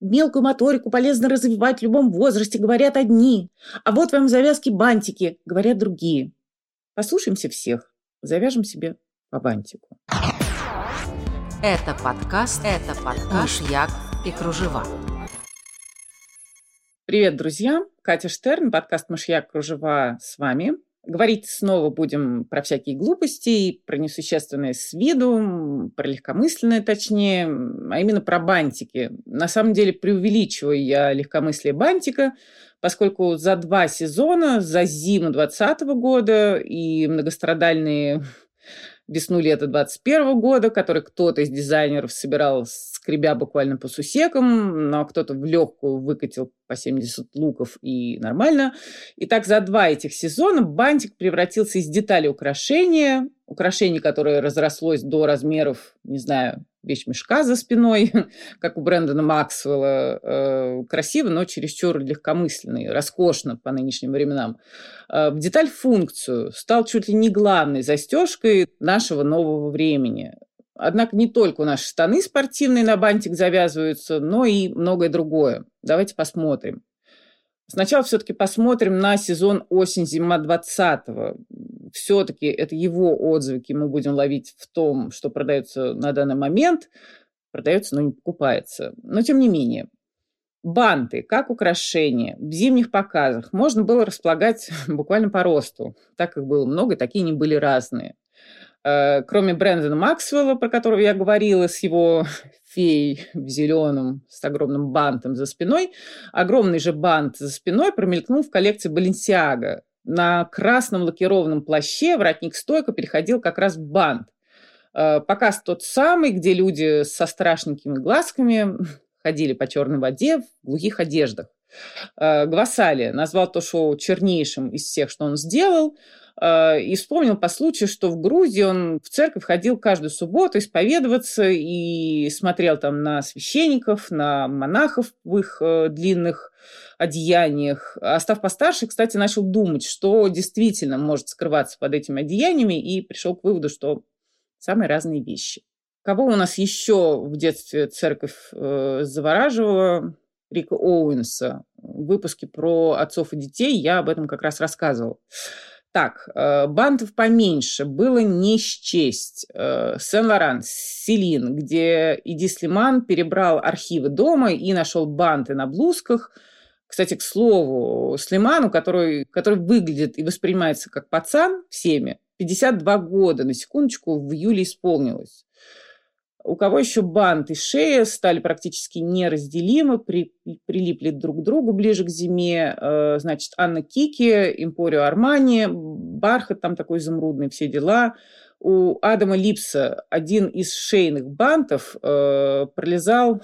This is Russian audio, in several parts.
Мелкую моторику полезно развивать в любом возрасте, говорят одни. А вот вам завязки-бантики, говорят другие. Послушаемся всех, завяжем себе по бантику. Это подкаст, это подкаш Як и кружева. Привет, друзья! Катя Штерн, подкаст «Мышьяк кружева» с вами. Говорить снова будем про всякие глупости, про несущественное с виду, про легкомысленное точнее, а именно про бантики. На самом деле преувеличиваю я легкомыслие бантика, поскольку за два сезона, за зиму 2020 года и многострадальные весну-лето 21 года, который кто-то из дизайнеров собирал, скребя буквально по сусекам, но кто-то в легкую выкатил по 70 луков и нормально. И так за два этих сезона бантик превратился из детали украшения, украшение, которое разрослось до размеров, не знаю, вещмешка за спиной, как у Брэндона Максвелла. Э, красиво, но чересчур легкомысленный, роскошно по нынешним временам. Э, в деталь-функцию стал чуть ли не главной застежкой нашего нового времени. Однако не только нас штаны спортивные на бантик завязываются, но и многое другое. Давайте посмотрим. Сначала все-таки посмотрим на сезон осень-зима 20-го. Все-таки это его отзывы, мы будем ловить в том, что продается на данный момент. Продается, но не покупается. Но тем не менее. Банты, как украшения, в зимних показах можно было располагать буквально по росту. Так их было много, такие они были разные. Э, кроме Брэндона Максвелла, про которого я говорила, с его феей в зеленом, с огромным бантом за спиной, огромный же бант за спиной промелькнул в коллекции Баленсиага. На красном лакированном плаще воротник стойко переходил как раз бант. Э, показ тот самый, где люди со страшненькими глазками ходили по черной воде в глухих одеждах. Э, Гвасали назвал то шоу чернейшим из всех, что он сделал – и вспомнил по случаю, что в Грузии он в церковь ходил каждую субботу исповедоваться и смотрел там на священников, на монахов в их э, длинных одеяниях. А став постарше, кстати, начал думать, что действительно может скрываться под этими одеяниями, и пришел к выводу, что самые разные вещи. Кого у нас еще в детстве церковь э, завораживала? Рика Оуэнса. В выпуске про отцов и детей я об этом как раз рассказывал. Так, э, бантов поменьше было не счесть. Э, Сен-Лоран, Селин, где Иди Слиман перебрал архивы дома и нашел банты на блузках. Кстати, к слову, Слиману, который, который выглядит и воспринимается как пацан всеми, 52 года, на секундочку, в июле исполнилось. У кого еще бант и шея стали практически неразделимы, при, прилипли друг к другу ближе к зиме. Э, значит, Анна Кики, Импорио Армани, бархат там такой изумрудный, все дела. У Адама Липса один из шейных бантов э, пролезал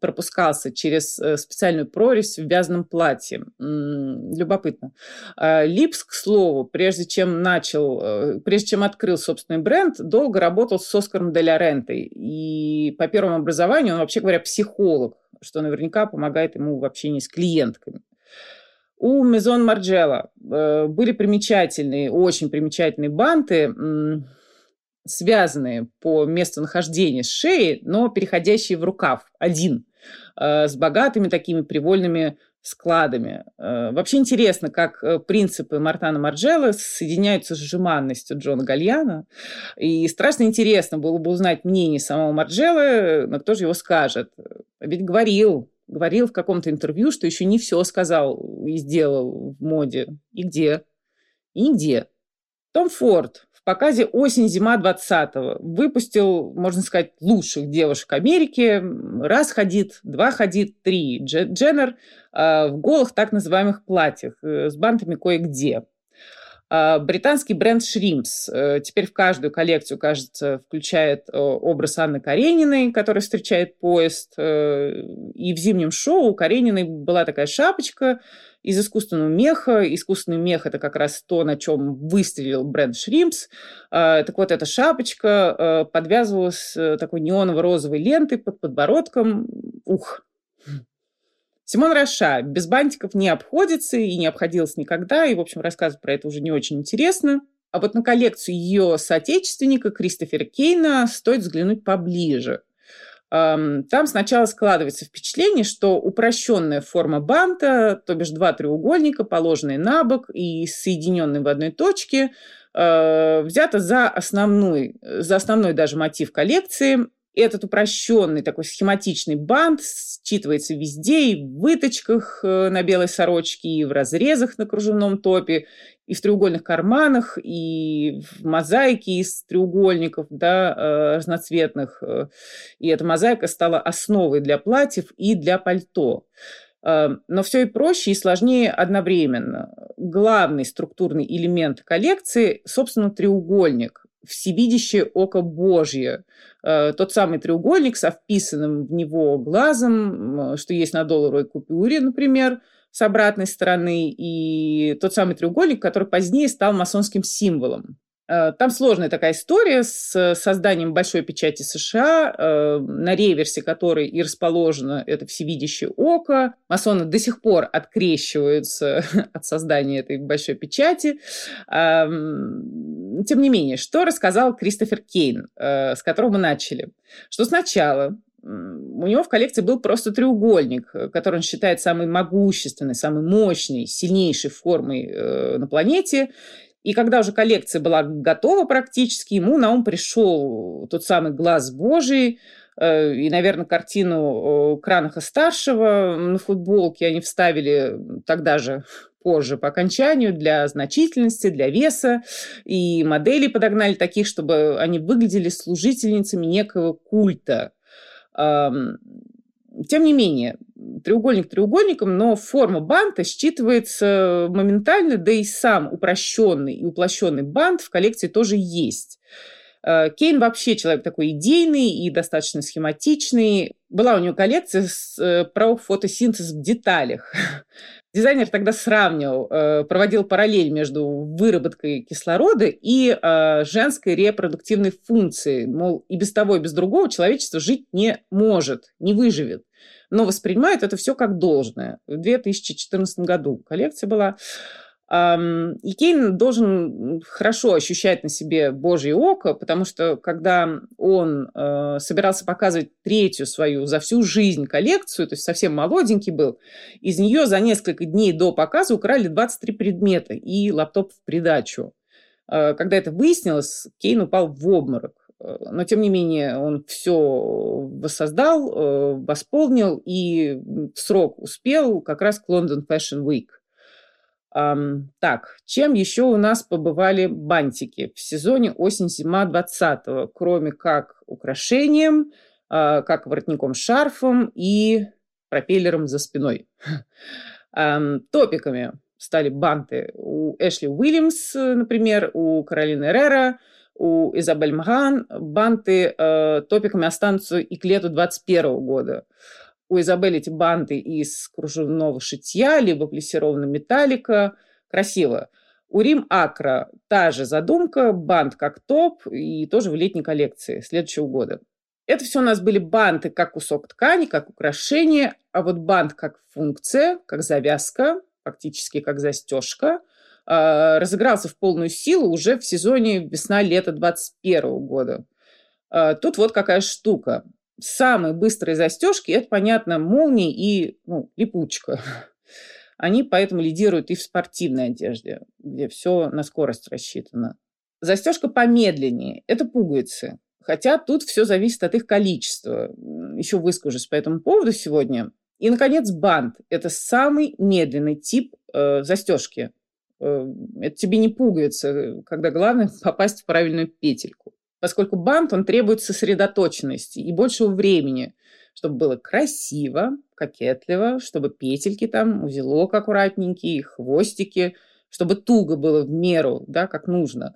пропускался через э, специальную прорезь в вязаном платье. Любопытно. А, Липс, к слову, прежде чем начал, э, прежде чем открыл собственный бренд, долго работал с Оскаром Деля Рентой. И по первому образованию он, вообще говоря, психолог, что наверняка помогает ему в общении с клиентками. У Мезон Марджела э, были примечательные, очень примечательные банты, связанные по месту нахождения шеи, но переходящие в рукав, один, э, с богатыми такими привольными складами. Э, вообще интересно, как э, принципы Мартана Марджелла соединяются с жеманностью Джона Гальяна. И страшно интересно было бы узнать мнение самого Марджелла, но кто же его скажет. Ведь говорил, говорил в каком-то интервью, что еще не все сказал и сделал в моде. И где? И нигде. Том Форд в показе «Осень-зима 20-го» выпустил, можно сказать, лучших девушек Америки. Раз ходит, два ходит, три. Дженнер э, в голых так называемых платьях э, с бантами кое-где. Э, британский бренд Шримс э, теперь в каждую коллекцию, кажется, включает э, образ Анны Карениной, которая встречает поезд. И в зимнем шоу у Карениной была такая шапочка – из искусственного меха. Искусственный мех – это как раз то, на чем выстрелил бренд Шримпс. А, так вот, эта шапочка а, подвязывалась э, такой неоново-розовой лентой под подбородком. Ух! Симон Раша без бантиков не обходится и не обходилась никогда, и, в общем, рассказывать про это уже не очень интересно. А вот на коллекцию ее соотечественника Кристофера Кейна стоит взглянуть поближе – Там сначала складывается впечатление, что упрощенная форма банта, то бишь два треугольника, положенные на бок и соединенные в одной точке, э, взята за основной, за основной даже мотив коллекции этот упрощенный такой схематичный бант считывается везде, и в выточках э, на белой сорочке, и в разрезах на кружевном топе, и в треугольных карманах, и в мозаике из треугольников да, э, разноцветных. Э. И эта мозаика стала основой для платьев и для пальто. Но все и проще, и сложнее одновременно. Главный структурный элемент коллекции, собственно, треугольник всевидящее око Божье. Э, тот самый треугольник со вписанным в него глазом, что есть на долларовой купюре, например, с обратной стороны, и тот самый треугольник, который позднее стал масонским символом. Э, там сложная такая история с созданием большой печати США, э, на реверсе которой и расположено это всевидящее око. Масоны до сих пор открещиваются от создания этой большой печати. Тем не менее, что рассказал Кристофер Кейн, э, с которого мы начали? Что сначала у него в коллекции был просто треугольник, который он считает самой могущественной, самой мощной, сильнейшей формой на планете. И когда уже коллекция была готова практически, ему на ум пришел тот самый «Глаз Божий», э, и, наверное, картину э, Кранаха-старшего на футболке они вставили тогда же позже по окончанию для значительности, для веса. И модели подогнали таких, чтобы они выглядели служительницами некого культа. Тем не менее, треугольник треугольником, но форма банта считывается моментально, да и сам упрощенный и уплощенный бант в коллекции тоже есть. Э, Кейн вообще человек такой идейный и достаточно схематичный. Была у него коллекция с, э, про фотосинтез в деталях. Дизайнер тогда сравнивал, э, проводил параллель между выработкой кислорода и женской репродуктивной функцией. Мол, и без того, и без другого человечество жить не может, не выживет но воспринимают это все как должное. В 2014 году коллекция была. И Кейн должен хорошо ощущать на себе Божье око, потому что когда он э, собирался показывать третью свою за всю жизнь коллекцию, то есть совсем молоденький был, из нее за несколько дней до показа украли 23 предмета и лаптоп в придачу. Э, когда это выяснилось, Кейн упал в обморок. Э, но, тем не менее, он все воссоздал, восполнил и в срок успел как раз к London Fashion Week. Так, чем еще у нас побывали бантики в сезоне осень-зима 20 кроме как украшением, а, как воротником-шарфом и пропеллером за спиной. Топиками стали банты у Эшли Уильямс, например, у Каролины Эррера, у Изабель Маган банты э, топиками останутся и к лету 2021 года. У Изабель эти банты из кружевного шитья, либо плессированного металлика. Красиво. У Рим Акра та же задумка, бант как топ и тоже в летней коллекции следующего года. Это все у нас были банты как кусок ткани, как украшение, а вот бант как функция, как завязка, фактически как застежка – а, разыгрался в полную силу уже в сезоне весна-лето 2021 года. А, тут вот какая штука. Самые быстрые застежки – это, понятно, молнии и ну, липучка. Они поэтому лидируют и в спортивной одежде, где все на скорость рассчитано. Застежка помедленнее – это пуговицы. Хотя тут все зависит от их количества. Еще выскажусь по этому поводу сегодня. И, наконец, бант – это самый медленный тип э, застежки. Э, это тебе не пугается, когда главное попасть в правильную петельку. Поскольку бант, он требует сосредоточенности и большего времени, чтобы было красиво, кокетливо, чтобы петельки там, узелок аккуратненький, хвостики, чтобы туго было в меру, да, как нужно.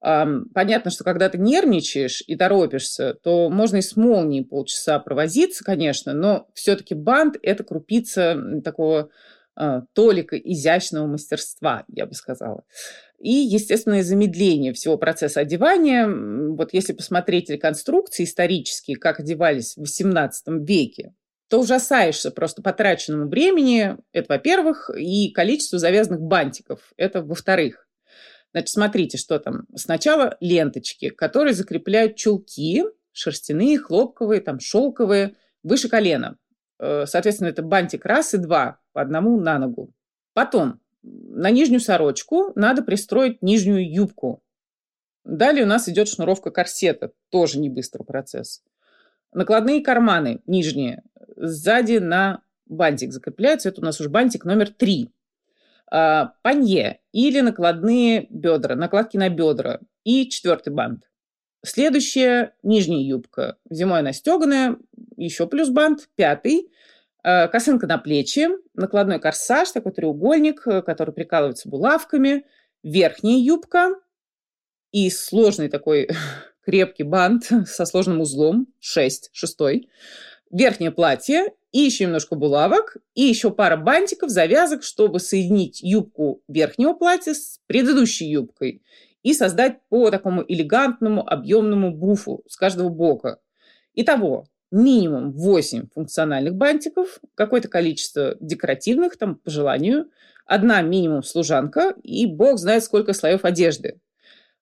Понятно, что когда ты нервничаешь и торопишься, то можно и с молнией полчаса провозиться, конечно, но все-таки бант – это крупица такого а, толика изящного мастерства, я бы сказала. И, естественное замедление всего процесса одевания. Вот если посмотреть реконструкции исторические, как одевались в XVIII веке, то ужасаешься просто потраченному времени, это во-первых, и количество завязанных бантиков, это во-вторых. Значит, смотрите, что там. Сначала ленточки, которые закрепляют чулки, шерстяные, хлопковые, там шелковые, выше колена. Э, соответственно, это бантик раз и два, по одному на ногу. Потом на нижнюю сорочку надо пристроить нижнюю юбку. Далее у нас идет шнуровка корсета, тоже не быстрый процесс. Накладные карманы нижние сзади на бантик закрепляются. Это у нас уже бантик номер три. А, панье или накладные бедра, накладки на бедра. И четвертый бант. Следующая нижняя юбка. Зимой она стеганая, еще плюс бант. Пятый. А, косынка на плечи, накладной корсаж, такой треугольник, э, который прикалывается булавками. Верхняя юбка и сложный такой крепкий бант со сложным узлом, 6, шестой. Верхнее платье и еще немножко булавок, и еще пара бантиков, завязок, чтобы соединить юбку верхнего платья с предыдущей юбкой и создать по такому элегантному объемному буфу с каждого бока. Итого, минимум 8 функциональных бантиков, какое-то количество декоративных, там, по желанию, одна минимум служанка, и бог знает, сколько слоев одежды.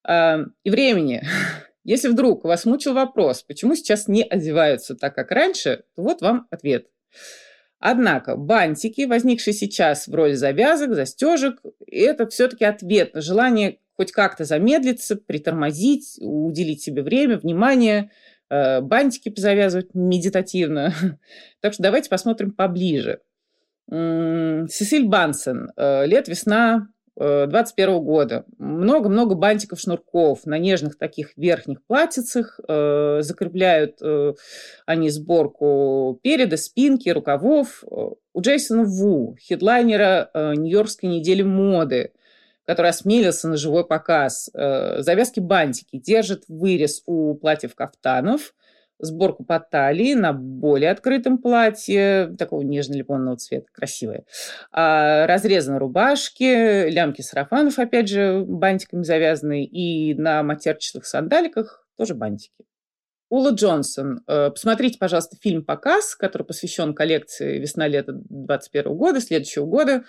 А, и времени. Если вдруг вас мучил вопрос, почему сейчас не одеваются так, как раньше, то вот вам ответ. Однако бантики, возникшие сейчас в роли завязок, застежек, это все-таки ответ на желание хоть как-то замедлиться, притормозить, уделить себе время, внимание, бантики позавязывать медитативно. Так что давайте посмотрим поближе. Сесиль Бансен. Э, Лет-весна 21 года. Много-много бантиков, шнурков на нежных таких верхних платьицах. Э, закрепляют э, они сборку переда, спинки, рукавов. У Джейсона Ву, хедлайнера э, Нью-Йоркской недели моды, который осмелился на живой показ. Завязки бантики держит вырез у платьев кафтанов – сборку по талии на более открытом платье, такого нежно-лимонного цвета, красивое. А разрезаны рубашки, лямки сарафанов, опять же, бантиками завязаны, и на матерчатых сандаликах тоже бантики. Ула Джонсон. Э, посмотрите, пожалуйста, фильм «Показ», который посвящен коллекции «Весна-лето» 2021 года, следующего года.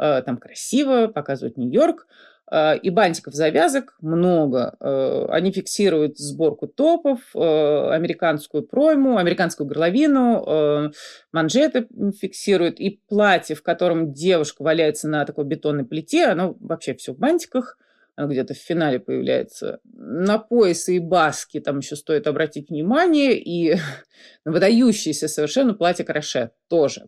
Э, там красиво, показывают Нью-Йорк. Э, и бантиков завязок много. Э, они фиксируют сборку топов, американскую пройму, американскую горловину, манжеты фиксируют. И платье, в котором девушка валяется на такой бетонной плите, оно вообще все в бантиках оно где-то в финале появляется. На поясы и баски там еще стоит обратить внимание, и выдающееся совершенно платье краше тоже.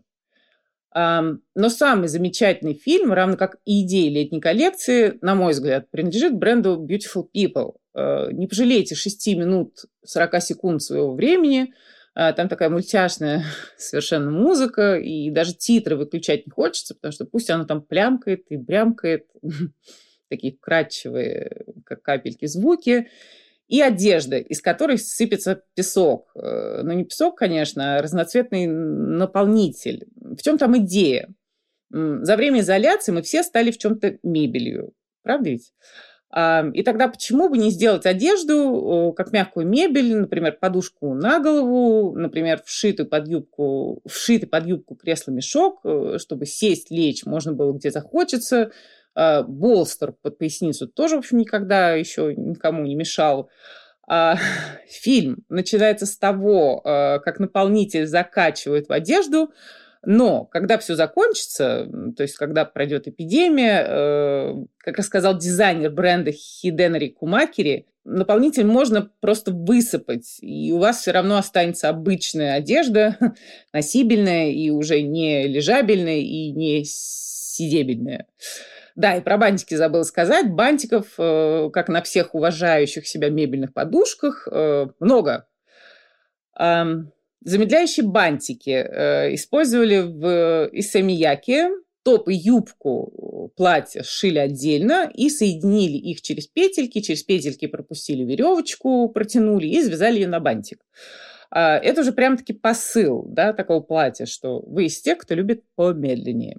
Но самый замечательный фильм, равно как и идея летней коллекции, на мой взгляд, принадлежит бренду Beautiful People. Э, не пожалейте 6 минут 40 секунд своего времени. Э, там такая мультяшная совершенно музыка, и даже титры выключать не хочется, потому что пусть она там плямкает и брямкает, такие вкрадчивые, как капельки звуки и одежда, из которой сыпется песок. Э, ну, не песок, конечно, а разноцветный наполнитель. В чем там идея? За время изоляции мы все стали в чем-то мебелью. Правда ведь? И тогда почему бы не сделать одежду как мягкую мебель, например, подушку на голову, например, вшитый под юбку, вшитый под юбку кресло-мешок, э, чтобы сесть, лечь можно было где захочется, а, болстер под поясницу тоже, в общем, никогда еще никому не мешал. А, фильм начинается с того, а, как наполнитель закачивает в одежду, но когда все закончится, то есть когда пройдет эпидемия, э, как рассказал дизайнер бренда Хиденри Кумакери, наполнитель можно просто высыпать, и у вас все равно останется обычная одежда, носибельная и уже не лежабельная и не сидебельная. Да, и про бантики забыла сказать. Бантиков, э, как на всех уважающих себя мебельных подушках, э, много. Замедляющие бантики э, использовали в Исамияке. Топ и юбку платья сшили отдельно и соединили их через петельки. Через петельки пропустили веревочку, протянули и связали ее на бантик. А, это уже прям-таки посыл да, такого платья, что вы из тех, кто любит помедленнее.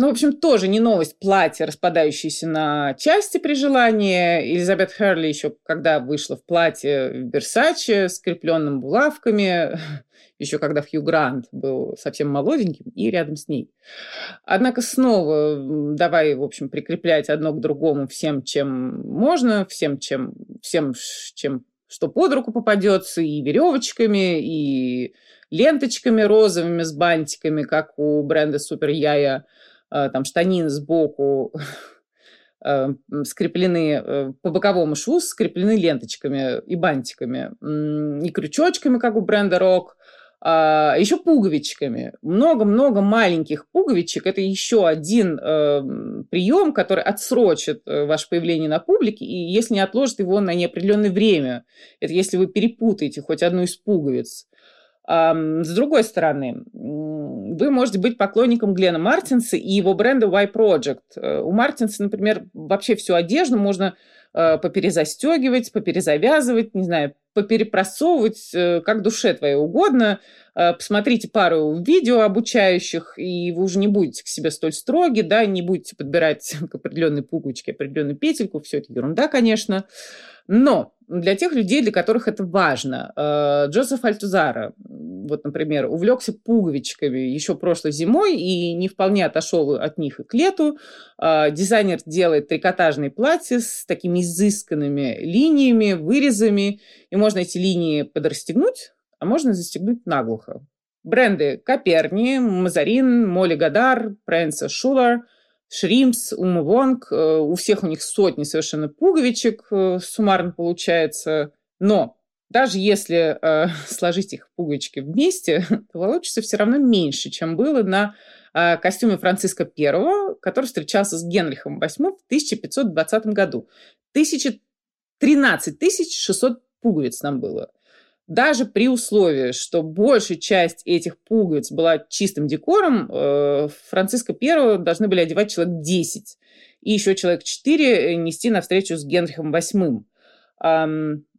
Ну, в общем, тоже не новость платье, распадающееся на части при желании. Элизабет Херли еще, когда вышла в платье в Версаче, скрепленным булавками, еще когда Хью Грант был совсем молоденьким и рядом с ней. Однако снова давай, в общем, прикреплять одно к другому всем, чем можно, всем, чем, всем, чем что под руку попадется, и веревочками, и ленточками розовыми с бантиками, как у бренда Супер Яя, там штанины сбоку э, скреплены э, по боковому шву, скреплены ленточками и бантиками, и крючочками, как у бренда Рок, а, еще пуговичками. Много-много маленьких пуговичек. Это еще один э, прием, который отсрочит э, ваше появление на публике, и если не отложит его на неопределенное время. Это если вы перепутаете хоть одну из пуговиц. С другой стороны, вы можете быть поклонником Глена Мартинса и его бренда Y Project. Э, у Мартинса, например, вообще всю одежду можно э, поперезастегивать, поперезавязывать, не знаю, поперепросовывать, э, как душе твоей угодно. Посмотрите пару видео обучающих, и вы уже не будете к себе столь строги, да, не будете подбирать к определенной пуговичке определенную петельку. Все это ерунда, конечно. Но для тех людей, для которых это важно, э, Джозеф Альтузара, вот, например, увлекся пуговичками еще прошлой зимой и не вполне отошел от них и к лету. Э, дизайнер делает трикотажные платья с такими изысканными линиями, вырезами, и можно эти линии подрастегнуть, а можно застегнуть наглухо. Бренды Коперни, Мазарин, Молли Гадар, Прэнса Шулар – Шримс, Ума Вонг, э, у всех у них сотни совершенно пуговичек э, суммарно получается. Но даже если э, сложить их пуговички вместе, то получится все равно меньше, чем было на э, костюме Франциска I, который встречался с Генрихом VIII в 1520 году. 1013 600 пуговиц там было даже при условии, что большая часть этих пуговиц была чистым декором, э, Франциска I должны были одевать человек 10, и еще человек 4 нести на встречу с Генрихом VIII.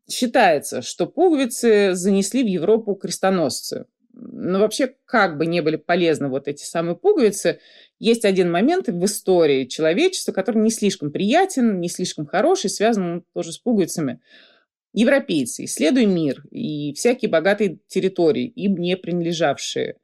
Считается, что пуговицы занесли в Европу крестоносцы. Но вообще, как бы не были полезны вот эти самые пуговицы, есть один момент в истории человечества, который не слишком приятен, не слишком хороший, связан тоже с пуговицами – Европейцы, исследуя мир и всякие богатые территории, им не принадлежавшие,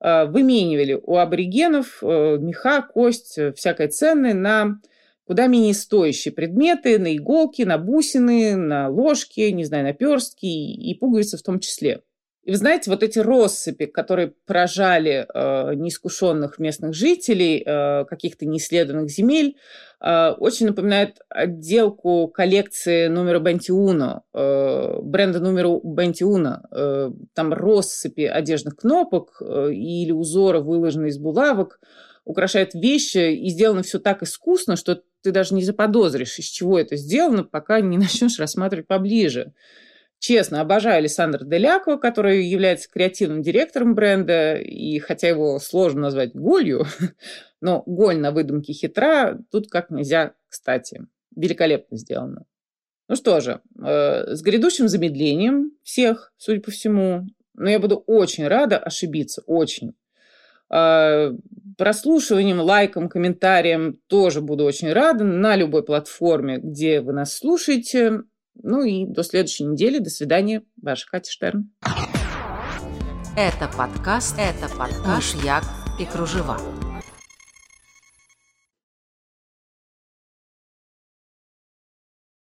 а, выменивали у аборигенов э, меха, кость, э, всякое ценное на куда менее стоящие предметы, на иголки, на бусины, на ложки, не знаю, на перстки и пуговицы в том числе. И вы знаете, вот эти россыпи, которые поражали э, неискушенных местных жителей, э, каких-то неисследованных земель, э, очень напоминают отделку коллекции номера Бентиуна, э, бренда номера Бентиуна. Э, там россыпи одежных кнопок э, или узоры, выложенные из булавок, украшают вещи, и сделано все так искусно, что ты даже не заподозришь, из чего это сделано, пока не начнешь рассматривать поближе. Честно, обожаю Александра Деляко, который является креативным директором бренда, и хотя его сложно назвать голью, но голь на выдумке хитра тут как нельзя кстати. Великолепно сделано. Ну что же, э, с грядущим замедлением всех, судя по всему, но я буду очень рада ошибиться, очень. Э, прослушиванием, лайком, комментарием тоже буду очень рада на любой платформе, где вы нас слушаете. Ну и до следующей недели. До свидания. Ваша Катя Штерн. Это подкаст, это подкаст «Мышьяк и кружева».